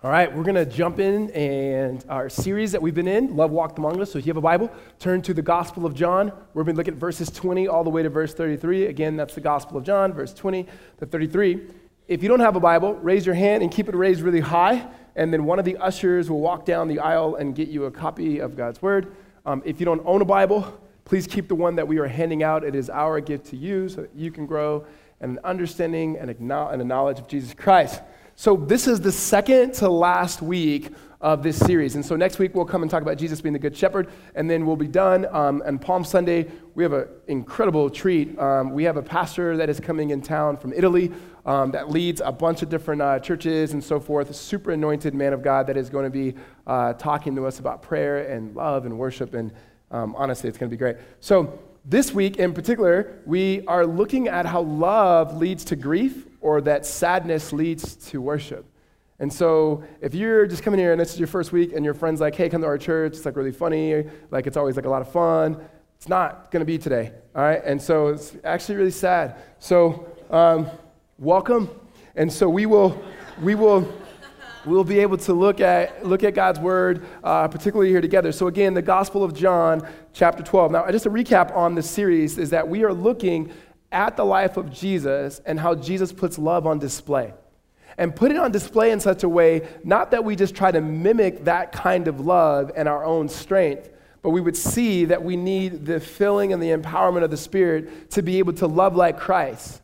All right, we're going to jump in and our series that we've been in, Love Walked Among Us. So if you have a Bible, turn to the Gospel of John. We're going to look at verses 20 all the way to verse 33. Again, that's the Gospel of John, verse 20 to 33. If you don't have a Bible, raise your hand and keep it raised really high, and then one of the ushers will walk down the aisle and get you a copy of God's Word. Um, if you don't own a Bible, please keep the one that we are handing out. It is our gift to you so that you can grow in an understanding and a knowledge of Jesus Christ. So, this is the second to last week of this series. And so, next week we'll come and talk about Jesus being the Good Shepherd, and then we'll be done. Um, and Palm Sunday, we have an incredible treat. Um, we have a pastor that is coming in town from Italy um, that leads a bunch of different uh, churches and so forth, a super anointed man of God that is going to be uh, talking to us about prayer and love and worship. And um, honestly, it's going to be great. So, this week in particular, we are looking at how love leads to grief or that sadness leads to worship. And so if you're just coming here and this is your first week and your friend's like, hey, come to our church, it's like really funny, like it's always like a lot of fun, it's not going to be today, all right? And so it's actually really sad. So um, welcome. And so we will, we will, we'll be able to look at, look at God's word, uh, particularly here together. So again, the Gospel of John, chapter 12. Now, just a recap on this series is that we are looking at the life of Jesus and how Jesus puts love on display. And put it on display in such a way, not that we just try to mimic that kind of love and our own strength, but we would see that we need the filling and the empowerment of the Spirit to be able to love like Christ,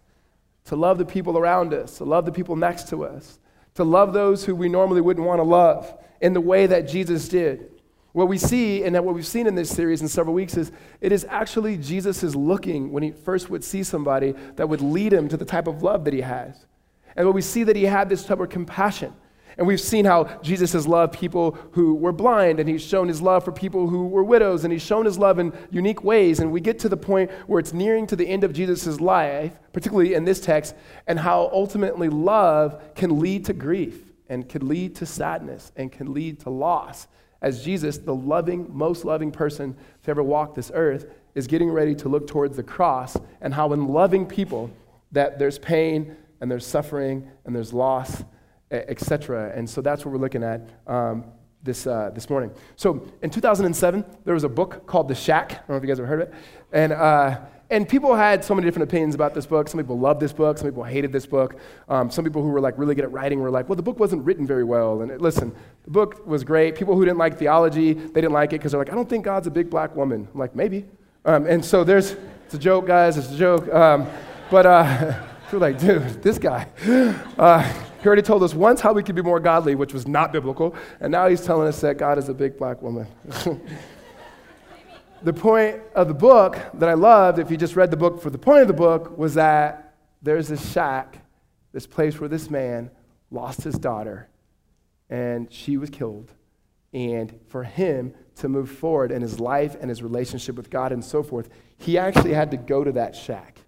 to love the people around us, to love the people next to us, to love those who we normally wouldn't want to love in the way that Jesus did. What we see, and that what we've seen in this series in several weeks, is it is actually Jesus is looking when he first would see somebody that would lead him to the type of love that he has. And what we see that he had this type of compassion. And we've seen how Jesus has loved people who were blind, and he's shown his love for people who were widows, and he's shown his love in unique ways. And we get to the point where it's nearing to the end of Jesus' life, particularly in this text, and how ultimately love can lead to grief, and can lead to sadness, and can lead to loss as Jesus, the loving, most loving person to ever walk this earth, is getting ready to look towards the cross and how in loving people that there's pain and there's suffering and there's loss, etc. And so that's what we're looking at um, this, uh, this morning. So in 2007, there was a book called The Shack. I don't know if you guys ever heard of it. And uh, and people had so many different opinions about this book. Some people loved this book. Some people hated this book. Um, some people who were like really good at writing were like, well, the book wasn't written very well. And it, listen, the book was great. People who didn't like theology, they didn't like it because they're like, I don't think God's a big black woman. I'm like, maybe. Um, and so there's, it's a joke, guys. It's a joke. Um, but uh, we're like, dude, this guy. Uh, he already told us once how we could be more godly, which was not biblical. And now he's telling us that God is a big black woman. the point of the book that I loved, if you just read the book for the point of the book, was that there's this shack, this place where this man lost his daughter and she was killed. And for him to move forward in his life and his relationship with God and so forth, he actually had to go to that shack.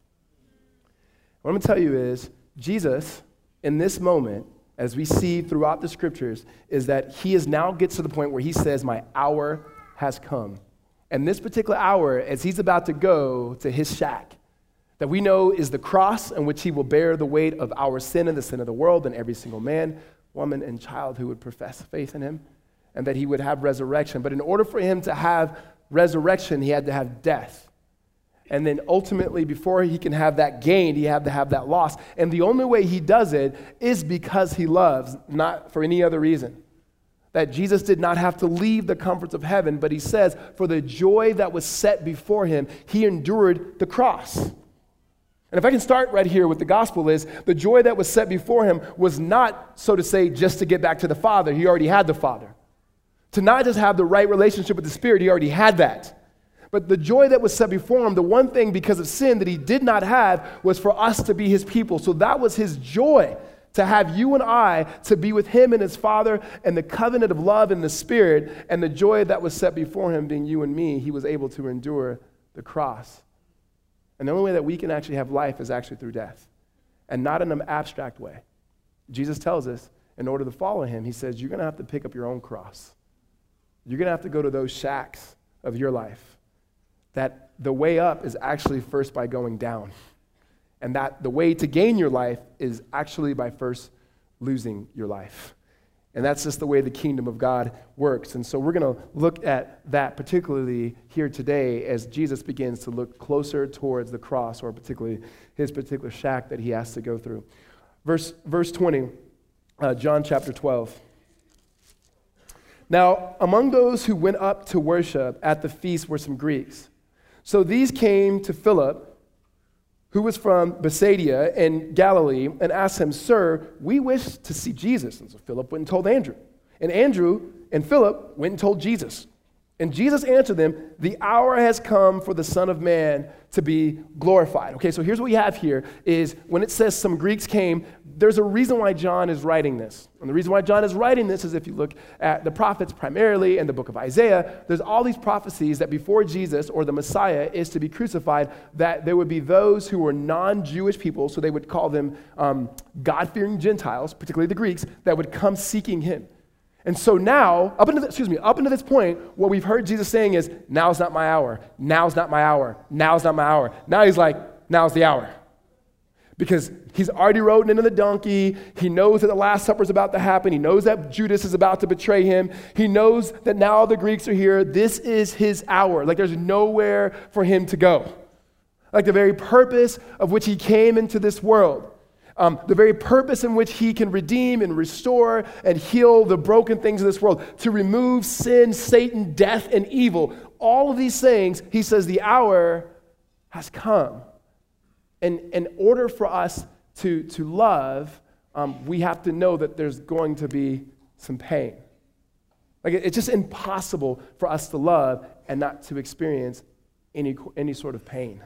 What I'm going to tell you is, Jesus, in this moment, as we see throughout the scriptures, is that he is now gets to the point where he says, My hour has come. And this particular hour, as he's about to go to his shack, that we know is the cross in which he will bear the weight of our sin and the sin of the world and every single man, woman, and child who would profess faith in him, and that he would have resurrection. But in order for him to have resurrection, he had to have death. And then ultimately, before he can have that gain, he had to have that loss. And the only way he does it is because he loves, not for any other reason that Jesus did not have to leave the comforts of heaven, but he says, for the joy that was set before him, he endured the cross. And if I can start right here with the gospel is the joy that was set before him was not, so to say, just to get back to the Father. He already had the Father. To not just have the right relationship with the Spirit, he already had that. But the joy that was set before him, the one thing because of sin that he did not have was for us to be his people. So that was his joy to have you and I to be with him and his Father and the covenant of love in the Spirit and the joy that was set before him being you and me, he was able to endure the cross. And the only way that we can actually have life is actually through death, and not in an abstract way. Jesus tells us in order to follow him, he says, You're going to have to pick up your own cross. You're going to have to go to those shacks of your life. That the way up is actually first by going down and that the way to gain your life is actually by first losing your life. And that's just the way the kingdom of God works. And so we're going to look at that particularly here today as Jesus begins to look closer towards the cross, or particularly his particular shack that he has to go through. Verse, verse 20, uh, John chapter 12. Now, among those who went up to worship at the feast were some Greeks. So these came to Philip who was from Bethsaida in Galilee, and asked him, Sir, we wish to see Jesus. And so Philip went and told Andrew. And Andrew and Philip went and told Jesus. And Jesus answered them, The hour has come for the Son of Man to be glorified. Okay, so here's what we have here is when it says some Greeks came, there's a reason why John is writing this. And the reason why John is writing this is if you look at the prophets primarily in the book of Isaiah, there's all these prophecies that before Jesus or the Messiah is to be crucified, that there would be those who were non Jewish people, so they would call them um, God fearing Gentiles, particularly the Greeks, that would come seeking him. And so now, up the, excuse me, up into this point, what we've heard Jesus saying is, now's not my hour, now's not my hour, now's not my hour. Now he's like, now's the hour. Because he's already rode into the donkey. He knows that the Last Supper is about to happen. He knows that Judas is about to betray him. He knows that now the Greeks are here. This is his hour. Like there's nowhere for him to go. Like the very purpose of which he came into this world um, the very purpose in which he can redeem and restore and heal the broken things of this world, to remove sin, Satan, death, and evil. All of these things, he says, the hour has come. And in order for us to, to love, um, we have to know that there's going to be some pain. Like it's just impossible for us to love and not to experience any, any sort of pain.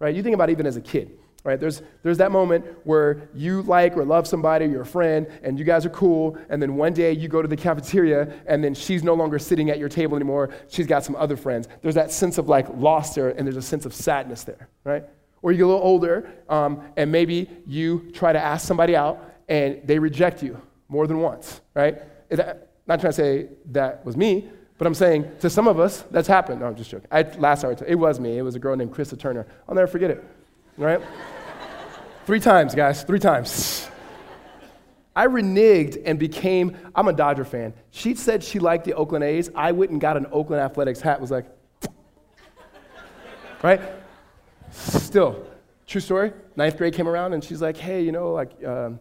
Right? You think about even as a kid right there's, there's that moment where you like or love somebody you're a friend and you guys are cool and then one day you go to the cafeteria and then she's no longer sitting at your table anymore she's got some other friends there's that sense of like lost there and there's a sense of sadness there right or you get a little older um, and maybe you try to ask somebody out and they reject you more than once right not trying to say that was me but I'm saying to some of us, that's happened. No, I'm just joking. I, last hour, it was me. It was a girl named Krista Turner. I'll never forget it right? three times, guys, three times. I reneged and became, I'm a Dodger fan. She said she liked the Oakland A's. I went and got an Oakland Athletics hat, was like, right? Still, true story. Ninth grade came around and she's like, hey, you know, like, um,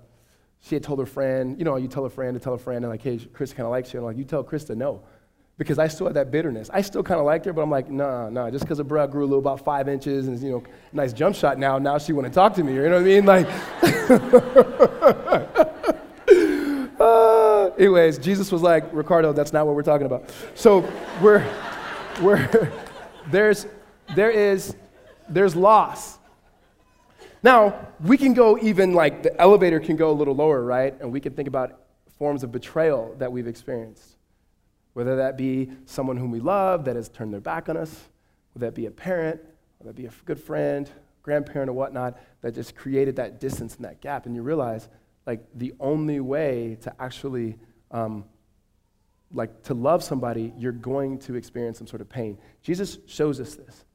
she had told her friend, you know, you tell a friend to tell a friend, and like, hey, Chris kind of likes you. And I'm like, you tell Krista, no because I still had that bitterness. I still kind of liked her, but I'm like, nah, nah. Just because her bra grew a little about five inches and you know, nice jump shot now. Now she want to talk to me. You know what I mean? Like. uh, anyways, Jesus was like, Ricardo, that's not what we're talking about. So we're, we're there's, there is, there's loss. Now we can go even like the elevator can go a little lower, right? And we can think about forms of betrayal that we've experienced whether that be someone whom we love that has turned their back on us, whether that be a parent, whether that be a good friend, grandparent, or whatnot, that just created that distance and that gap. And you realize, like, the only way to actually, um, like, to love somebody, you're going to experience some sort of pain. Jesus shows us this.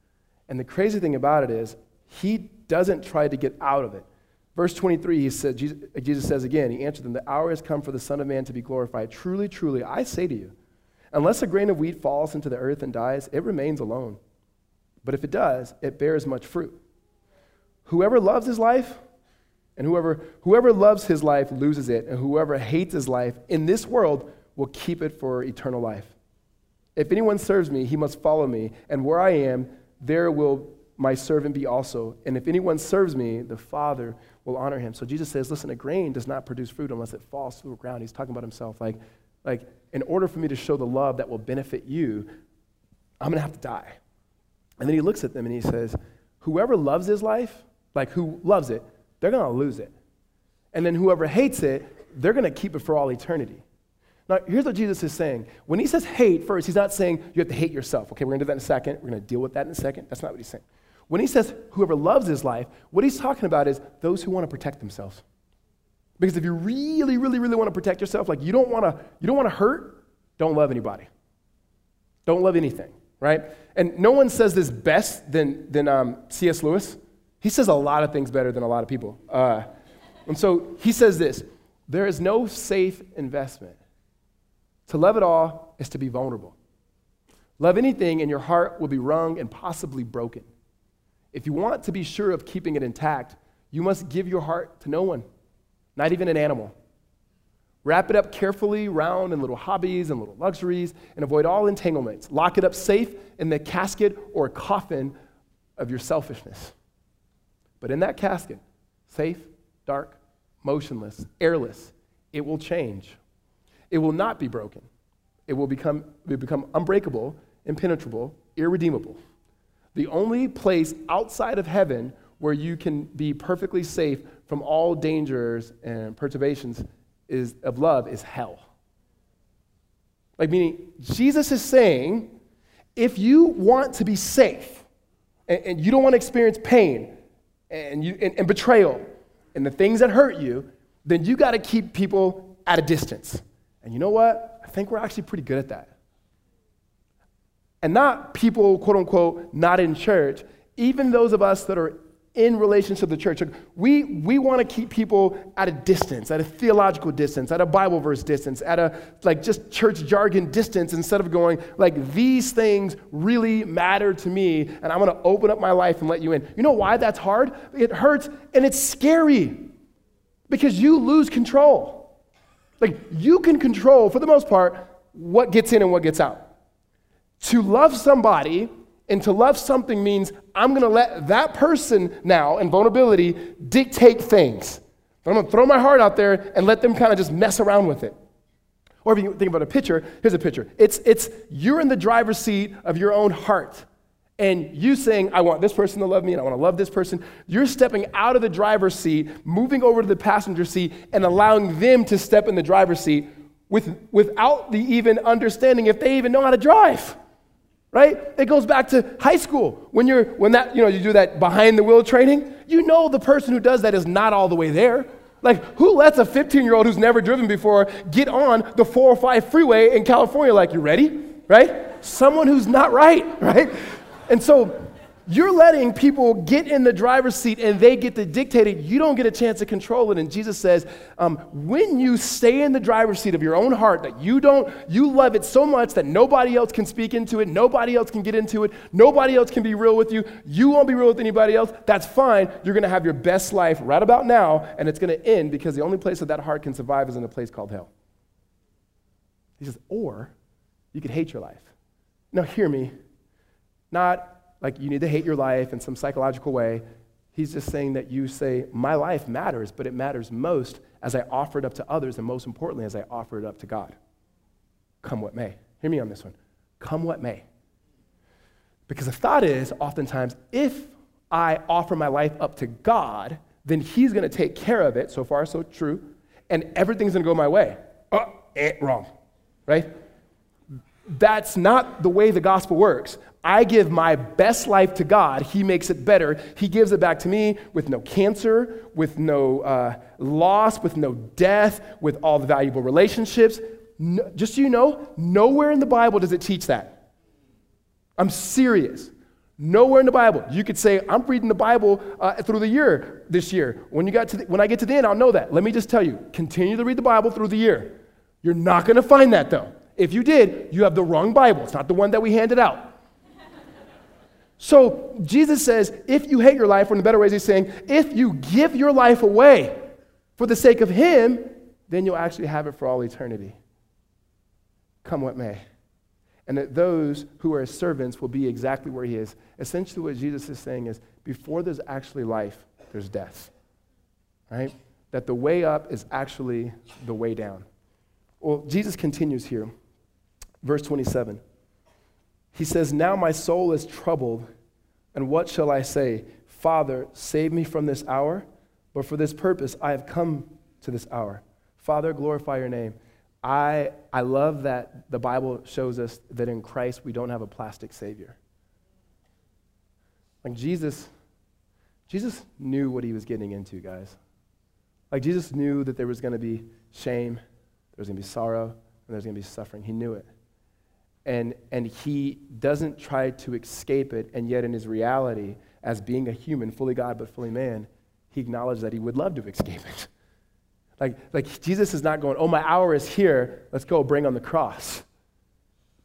And the crazy thing about it is, he doesn't try to get out of it. Verse 23, he said, Jesus, Jesus says again, he answered them, The hour has come for the Son of Man to be glorified. Truly, truly, I say to you, Unless a grain of wheat falls into the earth and dies, it remains alone. But if it does, it bears much fruit. Whoever loves his life, and whoever, whoever loves his life loses it, and whoever hates his life in this world will keep it for eternal life. If anyone serves me, he must follow me, and where I am, there will my servant be also. And if anyone serves me, the Father will honor him. So Jesus says, listen, a grain does not produce fruit unless it falls to the ground. He's talking about himself. Like, like in order for me to show the love that will benefit you, I'm going to have to die. And then he looks at them and he says, Whoever loves his life, like who loves it, they're going to lose it. And then whoever hates it, they're going to keep it for all eternity. Now, here's what Jesus is saying. When he says hate, first, he's not saying you have to hate yourself. Okay, we're going to do that in a second. We're going to deal with that in a second. That's not what he's saying. When he says whoever loves his life, what he's talking about is those who want to protect themselves. Because if you really, really, really want to protect yourself, like you don't want to, you don't want to hurt, don't love anybody. Don't love anything, right? And no one says this best than, than um, C.S. Lewis. He says a lot of things better than a lot of people. Uh, and so he says this there is no safe investment To love it all is to be vulnerable. Love anything, and your heart will be wrung and possibly broken. If you want to be sure of keeping it intact, you must give your heart to no one, not even an animal. Wrap it up carefully round in little hobbies and little luxuries and avoid all entanglements. Lock it up safe in the casket or coffin of your selfishness. But in that casket, safe, dark, motionless, airless, it will change. It will not be broken. It will become, it will become unbreakable, impenetrable, irredeemable. The only place outside of heaven where you can be perfectly safe from all dangers and perturbations is, of love is hell. Like, meaning, Jesus is saying, if you want to be safe and, and you don't want to experience pain and, you, and, and betrayal and the things that hurt you, then you got to keep people at a distance. And you know what? I think we're actually pretty good at that. And not people, quote unquote, not in church, even those of us that are in relation to the church. We, we want to keep people at a distance, at a theological distance, at a Bible verse distance, at a like just church jargon distance instead of going like these things really matter to me and I'm going to open up my life and let you in. You know why that's hard? It hurts and it's scary because you lose control. Like, you can control, for the most part, what gets in and what gets out. To love somebody and to love something means I'm going to let that person now, in vulnerability, dictate things. I'm going to throw my heart out there and let them kind of just mess around with it. Or if you think about a picture, here's a picture. It's, it's you're in the driver's seat of your own heart and you saying, I want this person to love me and I want to love this person, you're stepping out of the driver's seat, moving over to the passenger seat, and allowing them to step in the driver's seat with, without the even understanding if they even know how to drive. Right? It goes back to high school. When you're when that, you know, you do that behind the wheel training, you know the person who does that is not all the way there. Like, who lets a 15 year old who's never driven before get on the 405 freeway in California? Like, you ready? Right? Someone who's not right, right? And so you're letting people get in the driver's seat and they get to dictate it. You don't get a chance to control it. And Jesus says, um, when you stay in the driver's seat of your own heart, that you don't, you love it so much that nobody else can speak into it, nobody else can get into it, nobody else can be real with you, you won't be real with anybody else, that's fine. You're going to have your best life right about now, and it's going to end because the only place that that heart can survive is in a place called hell. He says, or you could hate your life. Now, hear me. Not like you need to hate your life in some psychological way. He's just saying that you say, My life matters, but it matters most as I offer it up to others, and most importantly, as I offer it up to God. Come what may. Hear me on this one. Come what may. Because the thought is, oftentimes, if I offer my life up to God, then He's going to take care of it. So far, so true. And everything's going to go my way. Oh, eh, wrong. Right? That's not the way the gospel works. I give my best life to God. He makes it better. He gives it back to me with no cancer, with no uh, loss, with no death, with all the valuable relationships. No, just so you know, nowhere in the Bible does it teach that. I'm serious. Nowhere in the Bible. You could say, I'm reading the Bible uh, through the year this year. When, you got to the, when I get to the end, I'll know that. Let me just tell you continue to read the Bible through the year. You're not going to find that, though. If you did, you have the wrong Bible. It's not the one that we handed out. So Jesus says, if you hate your life, or in better ways, he's saying, if you give your life away for the sake of him, then you'll actually have it for all eternity. Come what may. And that those who are his servants will be exactly where he is. Essentially, what Jesus is saying is before there's actually life, there's death. Right? That the way up is actually the way down. Well, Jesus continues here. Verse 27. He says, Now my soul is troubled, and what shall I say? Father, save me from this hour, but for this purpose I have come to this hour. Father, glorify your name. I, I love that the Bible shows us that in Christ we don't have a plastic Savior. Like Jesus, Jesus knew what he was getting into, guys. Like Jesus knew that there was going to be shame, there was going to be sorrow, and there was going to be suffering. He knew it and, and he doesn't try to escape it, and yet in his reality, as being a human, fully God but fully man, he acknowledged that he would love to escape it. Like, like Jesus is not going, oh, my hour is here, let's go bring on the cross.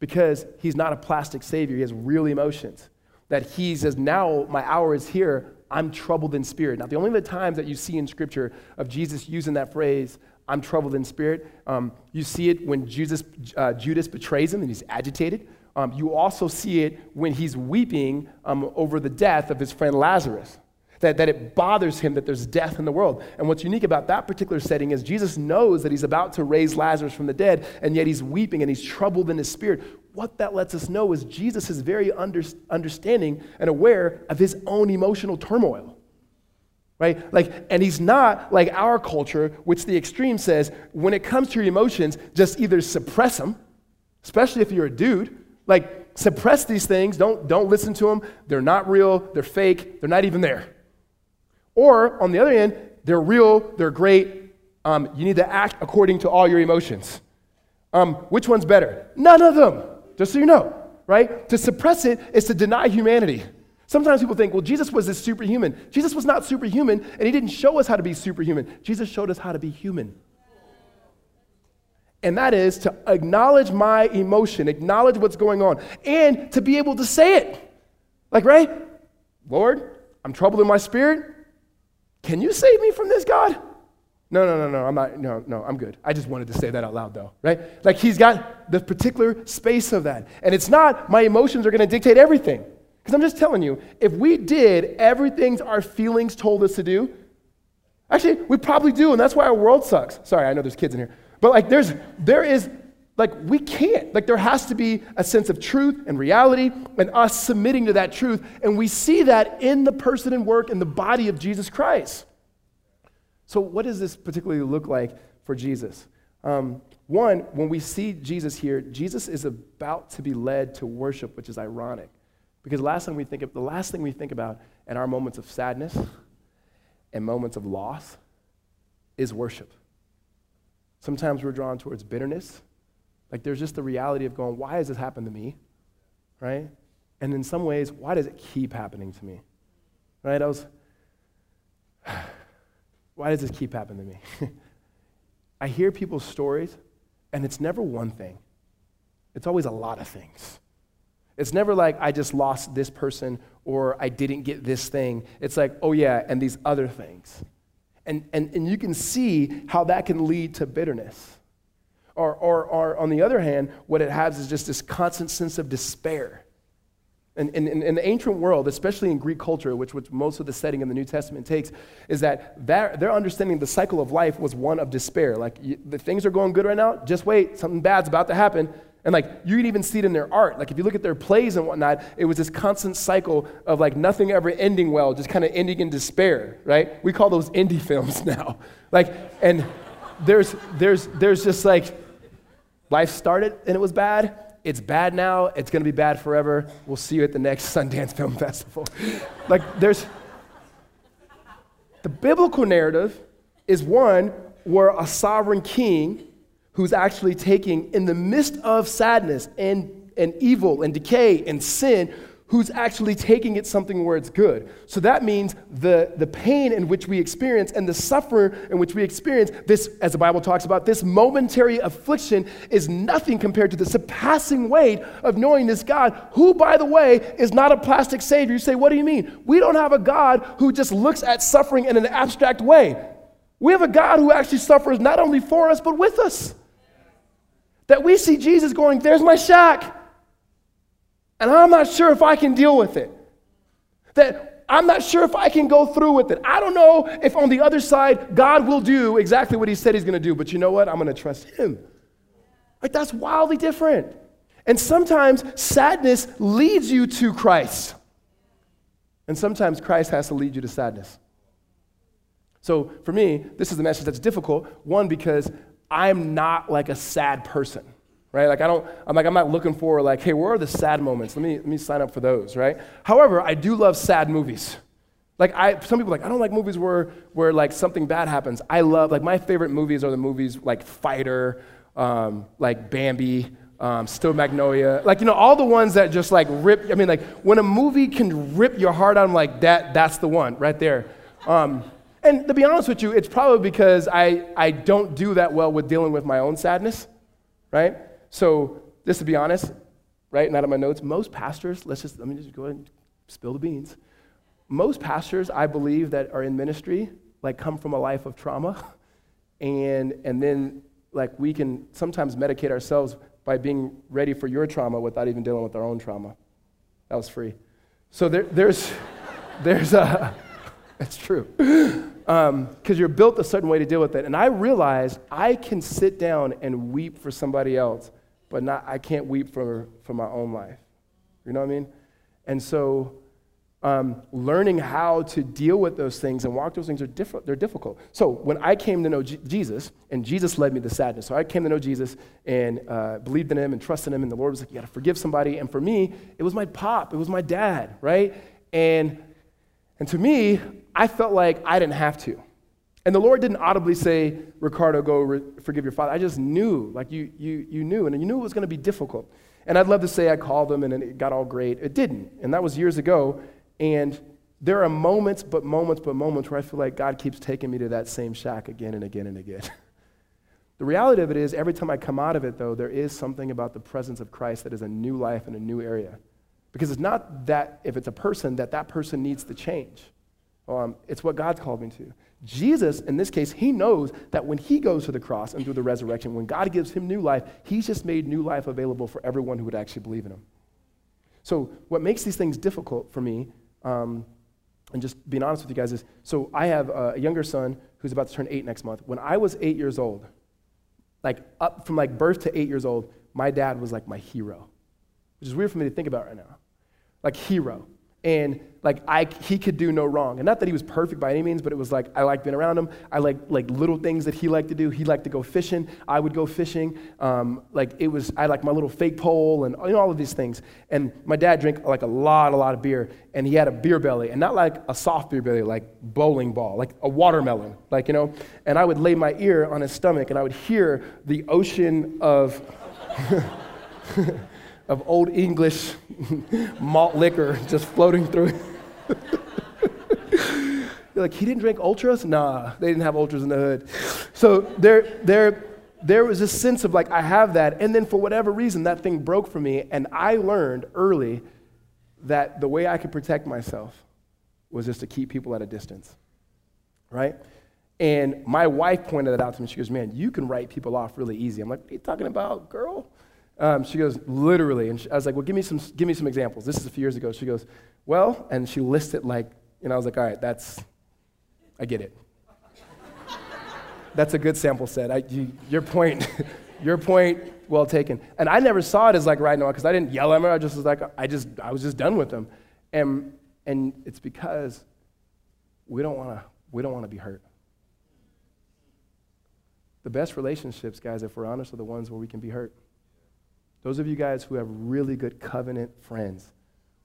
Because he's not a plastic savior, he has real emotions. That he says, now my hour is here, I'm troubled in spirit. Now, the only the times that you see in Scripture of Jesus using that phrase, I'm troubled in spirit, um, you see it when Jesus, uh, Judas betrays him and he's agitated. Um, you also see it when he's weeping um, over the death of his friend Lazarus. That, that it bothers him that there's death in the world. And what's unique about that particular setting is Jesus knows that he's about to raise Lazarus from the dead, and yet he's weeping and he's troubled in his spirit. What that lets us know is Jesus is very under, understanding and aware of his own emotional turmoil right? Like, and he's not like our culture, which the extreme says, when it comes to your emotions, just either suppress them, especially if you're a dude, like suppress these things, don't, don't listen to them, they're not real, they're fake, they're not even there. Or on the other end, they're real, they're great, um, you need to act according to all your emotions. Um, which one's better? None of them, just so you know, right? To suppress it is to deny humanity. Sometimes people think, well, Jesus was this superhuman. Jesus was not superhuman, and he didn't show us how to be superhuman. Jesus showed us how to be human. And that is to acknowledge my emotion, acknowledge what's going on, and to be able to say it. Like, right? Lord, I'm troubled in my spirit. Can you save me from this, God? No, no, no, no, I'm not, no, no, I'm good. I just wanted to say that out loud, though, right? Like, he's got the particular space of that. And it's not my emotions are going to dictate everything. Because I'm just telling you, if we did everything our feelings told us to do, actually, we probably do, and that's why our world sucks. Sorry, I know there's kids in here. But like, there's, there is, like, we can't. Like, there has to be a sense of truth and reality and us submitting to that truth. And we see that in the person and work in the body of Jesus Christ. So, what does this particularly look like for Jesus? Um, one, when we see Jesus here, Jesus is about to be led to worship, which is ironic. Because last thing we think of, the last thing we think about in our moments of sadness and moments of loss is worship. Sometimes we're drawn towards bitterness. Like there's just the reality of going, why has this happened to me? Right? And in some ways, why does it keep happening to me? Right? I was, why does this keep happening to me? I hear people's stories, and it's never one thing, it's always a lot of things. It's never like I just lost this person or I didn't get this thing. It's like, oh yeah, and these other things. And, and, and you can see how that can lead to bitterness. Or, or, or on the other hand, what it has is just this constant sense of despair. And in, the ancient world, especially in Greek culture, which, which most of the setting in the New Testament takes, is that their, their understanding of the cycle of life was one of despair. Like, you, the things are going good right now, just wait, something bad's about to happen. And like you can even see it in their art. Like if you look at their plays and whatnot, it was this constant cycle of like nothing ever ending well, just kind of ending in despair, right? We call those indie films now. Like, and there's there's there's just like life started and it was bad. It's bad now. It's gonna be bad forever. We'll see you at the next Sundance Film Festival. like there's the biblical narrative is one where a sovereign king who's actually taking, in the midst of sadness and, and evil and decay and sin, who's actually taking it something where it's good. So that means the, the pain in which we experience and the suffering in which we experience, this, as the Bible talks about, this momentary affliction is nothing compared to the surpassing weight of knowing this God, who, by the way, is not a plastic savior. You say, what do you mean? We don't have a God who just looks at suffering in an abstract way. We have a God who actually suffers not only for us, but with us. That we see Jesus going, There's my shack. And I'm not sure if I can deal with it. That I'm not sure if I can go through with it. I don't know if on the other side God will do exactly what He said He's going to do, but you know what? I'm going to trust Him. Like, that's wildly different. And sometimes sadness leads you to Christ. And sometimes Christ has to lead you to sadness. So for me, this is a message that's difficult. One, because I'm not like a sad person, right? Like I don't, I'm like, I'm not looking for like, hey, where are the sad moments? Let me, let me sign up for those, right? However, I do love sad movies. Like I, some people like, I don't like movies where, where like something bad happens. I love, like my favorite movies are the movies like Fighter, um, like Bambi, um, Steel Magnolia, like, you know, all the ones that just like rip, I mean, like when a movie can rip your heart out, I'm like, that, that's the one right there. Um, And to be honest with you, it's probably because I, I don't do that well with dealing with my own sadness, right? So, just to be honest, right, not in my notes, most pastors, let's just, let me just go ahead and spill the beans. Most pastors, I believe, that are in ministry, like come from a life of trauma. And, and then, like, we can sometimes medicate ourselves by being ready for your trauma without even dealing with our own trauma. That was free. So there, there's, there's a, it's true. Because um, you're built a certain way to deal with it. And I realized I can sit down and weep for somebody else, but not, I can't weep for, for my own life. You know what I mean? And so um, learning how to deal with those things and walk those things are diff- they're difficult. So when I came to know Jesus, and Jesus led me to sadness, so I came to know Jesus and uh, believed in him and trusted him, and the Lord was like, you got to forgive somebody. And for me, it was my pop, it was my dad, right? And and to me, I felt like I didn't have to. And the Lord didn't audibly say, Ricardo, go re- forgive your father. I just knew, like you, you, you knew, and you knew it was going to be difficult. And I'd love to say I called him and it got all great. It didn't. And that was years ago. And there are moments, but moments, but moments where I feel like God keeps taking me to that same shack again and again and again. the reality of it is, every time I come out of it, though, there is something about the presence of Christ that is a new life in a new area. Because it's not that if it's a person, that that person needs to change. Um, it's what God's called me to. Jesus, in this case, he knows that when he goes to the cross and through the resurrection, when God gives him new life, he's just made new life available for everyone who would actually believe in him. So, what makes these things difficult for me, um, and just being honest with you guys, is so I have a younger son who's about to turn eight next month. When I was eight years old, like up from like birth to eight years old, my dad was like my hero, which is weird for me to think about right now. Like, hero and like I, he could do no wrong. And not that he was perfect by any means, but it was like I liked being around him. I like like little things that he liked to do. He liked to go fishing. I would go fishing. Um, like it was I like my little fake pole and you know, all of these things. And my dad drank like a lot, a lot of beer, and he had a beer belly, and not like a soft beer belly, like bowling ball, like a watermelon, like you know. And I would lay my ear on his stomach, and I would hear the ocean of. of Olde English malt liquor just floating through. You're like, he didn't drink ultras? Nah, they didn't have ultras in the hood. So there, there, there was this sense of like, I have that. And then for whatever reason, that thing broke for me. And I learned early that the way I could protect myself was just to keep people at a distance, right? And my wife pointed that out to me. She goes, Man, you can write people off really easy. I'm like, What are you talking about, girl? Um, she goes, literally. And she, I was like, well, give me, some, give me some examples. This is a few years ago. She goes, well, and she listed like, and I was like, all right, that's, I get it. that's a good sample set. I, you, your point, your point, well taken. And I never saw it as like right now because I didn't yell at her. I just was like, I just, I was just done with them. And, and it's because we don't want to, we don't want to be hurt. The best relationships, guys, if we're honest, are the ones where we can be hurt. Those of you guys who have really good covenant friends,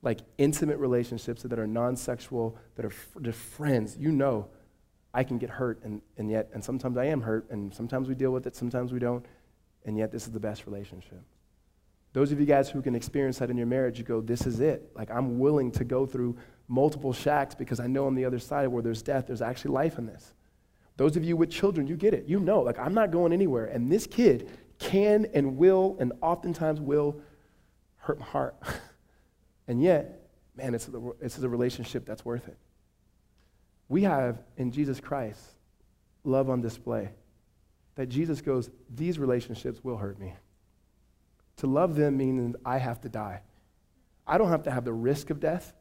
like intimate relationships that are non sexual, that are just friends, you know I can get hurt, and, and yet, and sometimes I am hurt, and sometimes we deal with it, sometimes we don't, and yet this is the best relationship. Those of you guys who can experience that in your marriage, you go, This is it. Like, I'm willing to go through multiple shacks because I know on the other side where there's death, there's actually life in this. Those of you with children, you get it. You know, like, I'm not going anywhere. And this kid can and will and oftentimes will hurt my heart. and yet, man, it's a, it's a relationship that's worth it. We have in Jesus Christ love on display. That Jesus goes, these relationships will hurt me. To love them means I have to die. I don't have to have the risk of death.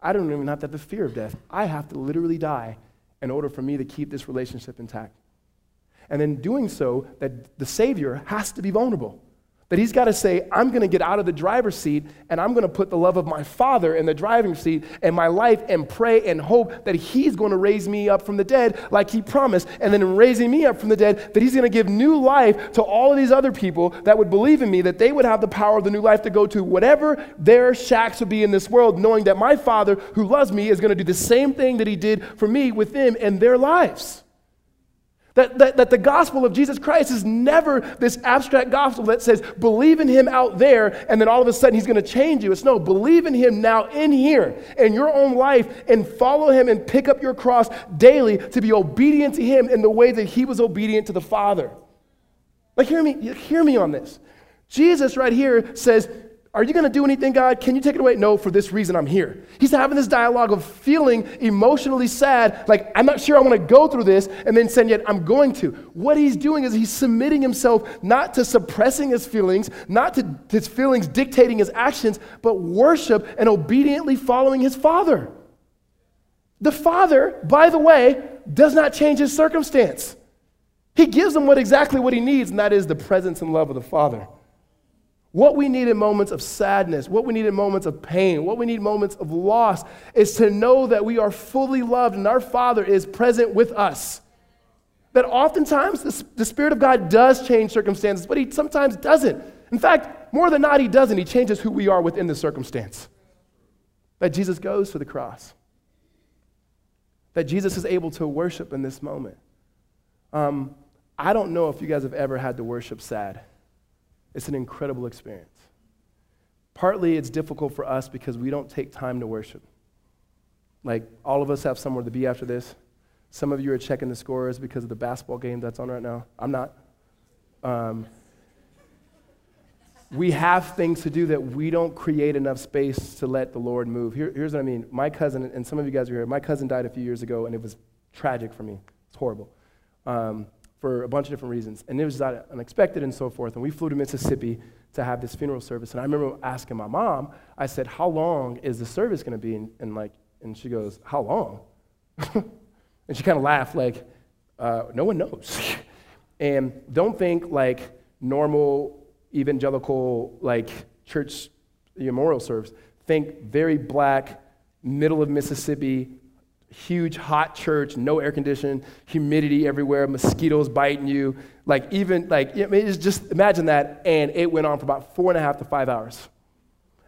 I don't even have to have the fear of death. I have to literally die in order for me to keep this relationship intact. And in doing so, that the Savior has to be vulnerable. That he's got to say, I'm going to get out of the driver's seat and I'm going to put the love of my Father in the driving seat and my life and pray and hope that he's going to raise me up from the dead like he promised. And then in raising me up from the dead, that he's going to give new life to all of these other people that would believe in me, that they would have the power of the new life to go to whatever their shacks would be in this world, knowing that my Father who loves me is going to do the same thing that he did for me with them in their lives. That, that, that the gospel of Jesus Christ is never this abstract gospel that says, believe in him out there, and then all of a sudden he's going to change you. It's no, believe in him now in here, in your own life, and follow him and pick up your cross daily to be obedient to him in the way that he was obedient to the Father. Like, hear me, hear me on this. Jesus, right here, says, are you going to do anything, God? Can you take it away? No, for this reason I'm here. He's having this dialogue of feeling emotionally sad, like, I'm not sure I want to go through this, and then saying, yet I'm going to. What he's doing is he's submitting himself not to suppressing his feelings, not to his feelings dictating his actions, but worship and obediently following his Father. The Father, by the way, does not change his circumstance. He gives him what exactly what he needs, and that is the presence and love of the Father. What we need in moments of sadness, what we need in moments of pain, what we need moments of loss is to know that we are fully loved and our Father is present with us. That oftentimes the, the Spirit of God does change circumstances, but He sometimes doesn't. In fact, more than not, He doesn't. He changes who we are within the circumstance. That Jesus goes to the cross, that Jesus is able to worship in this moment. Um, I don't know if you guys have ever had to worship sad. It's an incredible experience. Partly it's difficult for us because we don't take time to worship. Like, all of us have somewhere to be after this. Some of you are checking the scores because of the basketball game that's on right now. I'm not. Um, we have things to do that we don't create enough space to let the Lord move. Here, here's what I mean. My cousin, and some of you guys are here, my cousin died a few years ago, and it was tragic for me. It's horrible. Um, for a bunch of different reasons. And it was unexpected and so forth. And we flew to Mississippi to have this funeral service. And I remember asking my mom, I said, How long is the service going to be? And, and, like, and she goes, How long? and she kind of laughed, like, uh, No one knows. and don't think like normal evangelical, like church memorial service. Think very black, middle of Mississippi, huge hot church, no air conditioning, humidity everywhere, mosquitoes biting you. Like, even, like, I it's just imagine that. And it went on for about four and a half to five hours.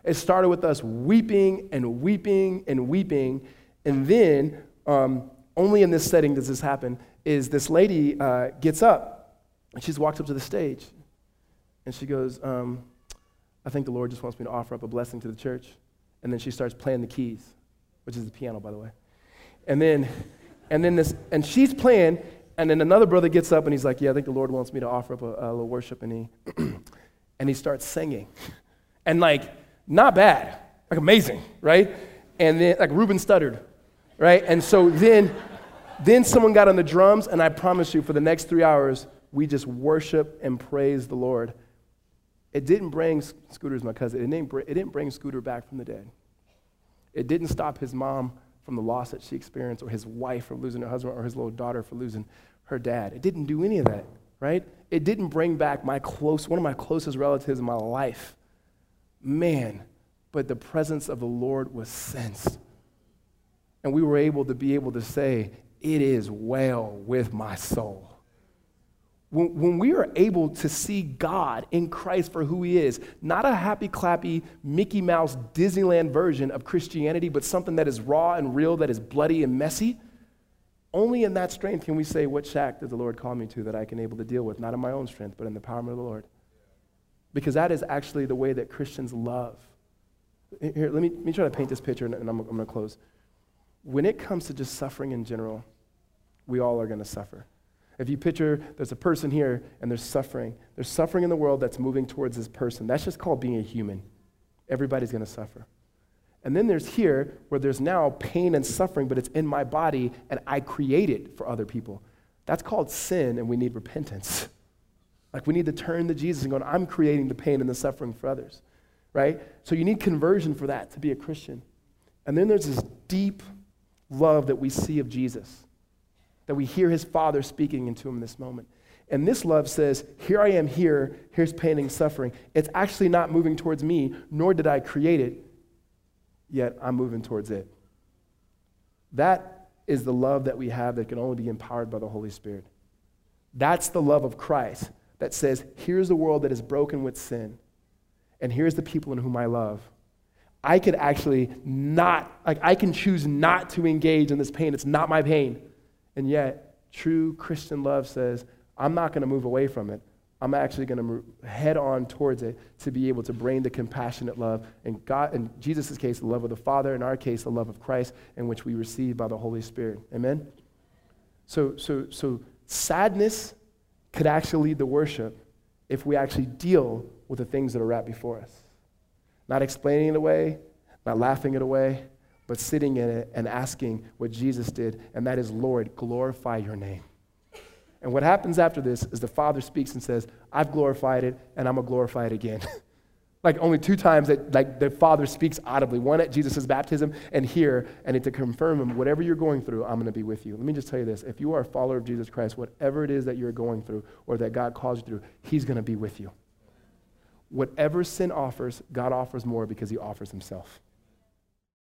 It started with us weeping and weeping and weeping. And then, um, only in this setting does this happen, is this lady uh, gets up and she's walked up to the stage. And she goes, um, I think the Lord just wants me to offer up a blessing to the church. And then she starts playing the keys, which is the piano, by the way. And then, and then this, and she's playing, and then another brother gets up and he's like, Yeah, I think the Lord wants me to offer up a, a little worship. And he, and he starts singing. And like, not bad, like amazing, right? And then, like Ruben Studdard, right? And so then, then someone got on the drums, and I promise you, for the next three hours, we just worship and praise the Lord. It didn't bring Scooter's my cousin. It didn't, bring, it didn't bring Scooter back from the dead. It didn't stop his mom from the loss that she experienced, or his wife from losing her husband, or his little daughter for losing her dad. It didn't do any of that, right? It didn't bring back my close, one of my closest relatives in my life. Man, but the presence of the Lord was sensed. And we were able to be able to say, It is well with my soul when, when we are able to see God in Christ for who he is, not a happy clappy Mickey Mouse Disneyland version of Christianity, but something that is raw and real, that is bloody and messy, only in that strength can we say, What shack does the Lord call me to that I can able to deal with? Not in my own strength, but in the power of the Lord. Because that is actually the way that Christians love. Here, let me, let me try to paint this picture, and I'm, I'm going to close. When it comes to just suffering in general, we all are going to suffer. If you picture there's a person here and there's suffering, there's suffering in the world that's moving towards this person. That's just called being a human. Everybody's going to suffer. And then there's here where there's now pain and suffering, but it's in my body and I create it for other people. That's called sin, and we need repentance. Like we need to turn to Jesus and go, I'm creating the pain and the suffering for others, right? So you need conversion for that to be a Christian. And then there's this deep love that we see of Jesus that we hear his Father speaking into him this moment. And this love says, Here I am here, here's pain and suffering. It's actually not moving towards me, nor did I create it, yet I'm moving towards it. That is the love that we have that can only be empowered by the Holy Spirit. That's the love of Christ that says, Here's the world that is broken with sin, and here's the people in whom I love. I could actually not, like, I can choose not to engage in this pain. It's not my pain. And yet, True Christian love says, I'm not going to move away from it. I'm actually going to head on towards it to be able to bring the compassionate love. And God, in Jesus' case, the love of the Father. In our case, the love of Christ, in which we receive by the Holy Spirit. Amen? So, so, so sadness could actually lead to worship if we actually deal with the things that are right before us. Not explaining it away, not laughing it away, but sitting in it and asking what Jesus did, and that is, Lord, glorify your name. And what happens after this is the Father speaks and says, I've glorified it, and I'm going to glorify it again. like only two times that like the Father speaks audibly. One at Jesus' baptism, and here, and it to confirm him, whatever you're going through, I'm going to be with you. Let me just tell you this. If you are a follower of Jesus Christ, whatever it is that you're going through or that God calls you through, he's going to be with you. Whatever sin offers, God offers more because he offers himself.